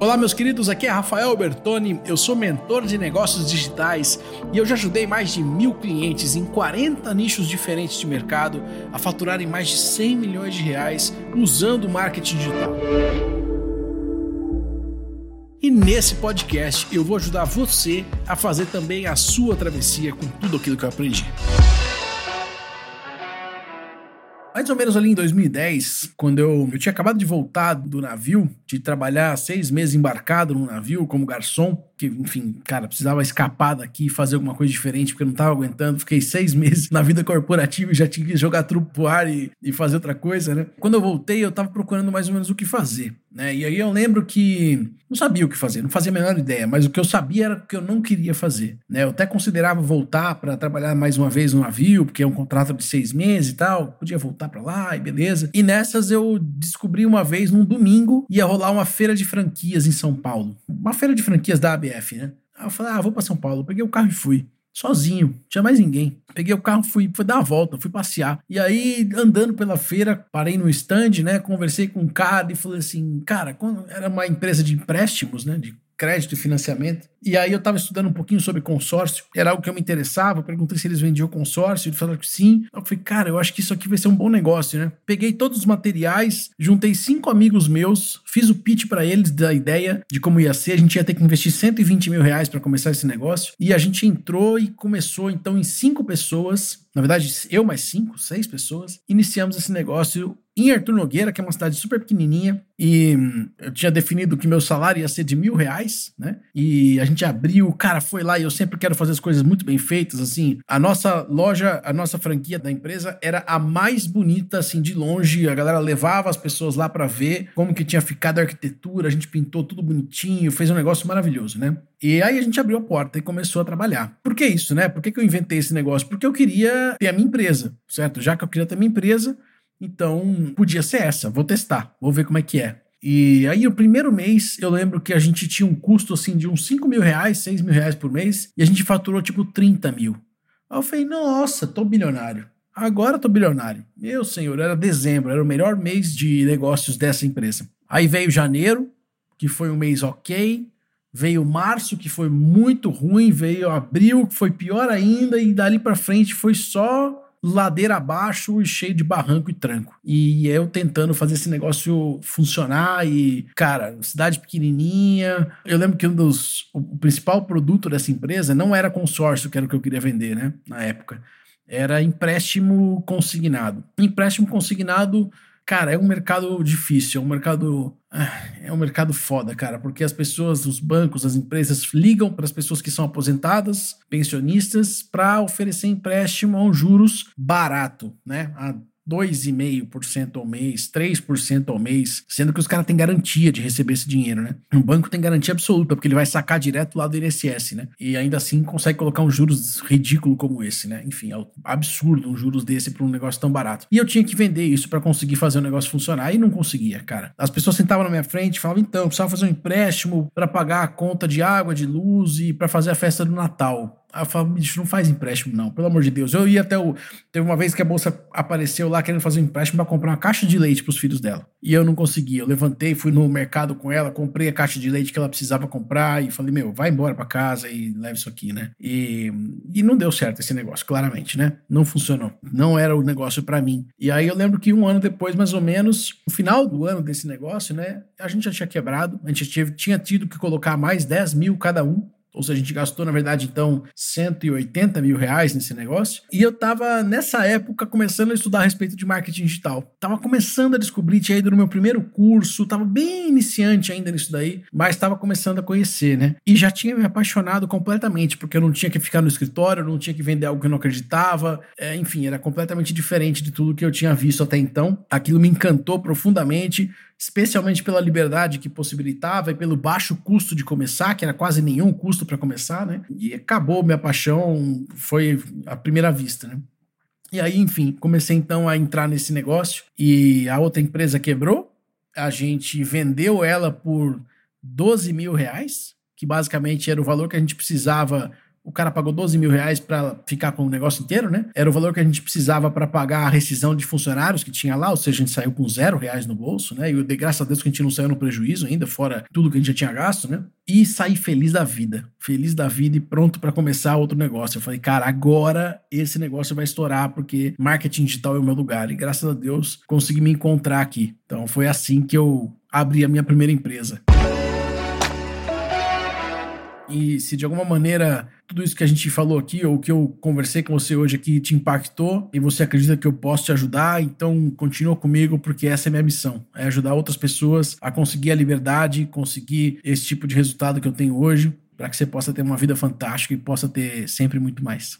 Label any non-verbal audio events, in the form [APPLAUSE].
Olá, meus queridos, aqui é Rafael Bertoni, eu sou mentor de negócios digitais e eu já ajudei mais de mil clientes em 40 nichos diferentes de mercado a faturarem mais de 100 milhões de reais usando marketing digital. E nesse podcast eu vou ajudar você a fazer também a sua travessia com tudo aquilo que eu aprendi. Mais ou menos ali em 2010, quando eu, eu tinha acabado de voltar do navio, de trabalhar seis meses embarcado no navio como garçom, que, enfim, cara, precisava escapar daqui fazer alguma coisa diferente, porque eu não tava aguentando. Fiquei seis [LAUGHS] meses na vida corporativa e já tinha que jogar truco pro ar e, e fazer outra coisa, né? Quando eu voltei, eu tava procurando mais ou menos o que fazer, né? E aí eu lembro que não sabia o que fazer, não fazia a menor ideia, mas o que eu sabia era o que eu não queria fazer, né? Eu até considerava voltar para trabalhar mais uma vez no navio, porque é um contrato de seis meses e tal, podia voltar para lá e beleza. E nessas eu descobri uma vez, num domingo, ia rolar uma feira de franquias em São Paulo. Uma feira de franquias da AB CBF, né? Aí eu falei, ah, vou para São Paulo. Peguei o carro e fui. Sozinho, tinha mais ninguém. Peguei o carro, fui, fui dar uma volta, fui passear. E aí, andando pela feira, parei no stand, né? Conversei com um cara e falei assim: cara, era uma empresa de empréstimos, né? De crédito e financiamento. E aí eu estava estudando um pouquinho sobre consórcio, era algo que eu me interessava, perguntei se eles vendiam consórcio, eles falaram que sim. Eu falei, cara, eu acho que isso aqui vai ser um bom negócio, né? Peguei todos os materiais, juntei cinco amigos meus, fiz o pitch para eles da ideia de como ia ser, a gente ia ter que investir 120 mil reais para começar esse negócio, e a gente entrou e começou então em cinco pessoas, na verdade eu mais cinco, seis pessoas, iniciamos esse negócio em Arthur Nogueira, que é uma cidade super pequenininha, e hum, eu tinha definido que meu salário ia ser de mil reais, né? E a gente abriu, o cara foi lá e eu sempre quero fazer as coisas muito bem feitas, assim. A nossa loja, a nossa franquia da empresa era a mais bonita, assim, de longe. A galera levava as pessoas lá para ver como que tinha ficado a arquitetura, a gente pintou tudo bonitinho, fez um negócio maravilhoso, né? E aí a gente abriu a porta e começou a trabalhar. Por que isso, né? Por que, que eu inventei esse negócio? Porque eu queria ter a minha empresa, certo? Já que eu queria ter a minha empresa, então podia ser essa. Vou testar, vou ver como é que é. E aí, o primeiro mês, eu lembro que a gente tinha um custo assim de uns 5 mil reais, 6 mil reais por mês, e a gente faturou tipo 30 mil. Aí eu falei, nossa, tô bilionário. Agora tô bilionário. Meu senhor, era dezembro, era o melhor mês de negócios dessa empresa. Aí veio janeiro, que foi um mês ok. Veio março, que foi muito ruim. Veio abril, que foi pior ainda. E dali para frente foi só ladeira abaixo e cheio de barranco e tranco. E eu tentando fazer esse negócio funcionar e, cara, cidade pequenininha. Eu lembro que um dos o principal produto dessa empresa não era consórcio, que era o que eu queria vender, né, na época. Era empréstimo consignado. Empréstimo consignado Cara, é um mercado difícil, é um mercado. Ah, é um mercado foda, cara, porque as pessoas, os bancos, as empresas ligam para as pessoas que são aposentadas, pensionistas, para oferecer empréstimo a um juros barato, né? A 2,5% ao mês, 3% ao mês, sendo que os caras têm garantia de receber esse dinheiro, né? Um banco tem garantia absoluta, porque ele vai sacar direto lá do INSS, né? E ainda assim consegue colocar um juros ridículo como esse, né? Enfim, é absurdo um juros desse para um negócio tão barato. E eu tinha que vender isso para conseguir fazer o negócio funcionar e não conseguia, cara. As pessoas sentavam na minha frente e falavam, então, precisava fazer um empréstimo para pagar a conta de água, de luz e para fazer a festa do Natal. Falo, bicho, não faz empréstimo, não, pelo amor de Deus. Eu ia até o. Teve uma vez que a moça apareceu lá querendo fazer um empréstimo para comprar uma caixa de leite para os filhos dela. E eu não conseguia. Eu levantei, fui no mercado com ela, comprei a caixa de leite que ela precisava comprar e falei, meu, vai embora para casa e leve isso aqui, né? E, e não deu certo esse negócio, claramente, né? Não funcionou. Não era o negócio para mim. E aí eu lembro que um ano depois, mais ou menos, no final do ano desse negócio, né? A gente já tinha quebrado, a gente tinha, tinha tido que colocar mais 10 mil cada um ou seja, a gente gastou, na verdade, então, 180 mil reais nesse negócio. E eu tava, nessa época, começando a estudar a respeito de marketing digital. Tava começando a descobrir, tinha ido no meu primeiro curso, tava bem iniciante ainda nisso daí, mas tava começando a conhecer, né? E já tinha me apaixonado completamente, porque eu não tinha que ficar no escritório, não tinha que vender algo que eu não acreditava. É, enfim, era completamente diferente de tudo que eu tinha visto até então. Aquilo me encantou profundamente especialmente pela liberdade que possibilitava e pelo baixo custo de começar, que era quase nenhum custo para começar, né? E acabou minha paixão, foi à primeira vista, né? E aí, enfim, comecei então a entrar nesse negócio e a outra empresa quebrou. A gente vendeu ela por 12 mil reais, que basicamente era o valor que a gente precisava o cara pagou 12 mil reais para ficar com o negócio inteiro, né? Era o valor que a gente precisava para pagar a rescisão de funcionários que tinha lá, ou seja, a gente saiu com zero reais no bolso, né? E dei graças a Deus que a gente não saiu no prejuízo ainda, fora tudo que a gente já tinha gasto, né? E saí feliz da vida, feliz da vida e pronto para começar outro negócio. Eu falei, cara, agora esse negócio vai estourar porque marketing digital é o meu lugar. E graças a Deus consegui me encontrar aqui. Então foi assim que eu abri a minha primeira empresa. E se de alguma maneira tudo isso que a gente falou aqui, ou que eu conversei com você hoje aqui, te impactou e você acredita que eu posso te ajudar, então continua comigo, porque essa é minha missão: é ajudar outras pessoas a conseguir a liberdade, conseguir esse tipo de resultado que eu tenho hoje, para que você possa ter uma vida fantástica e possa ter sempre muito mais.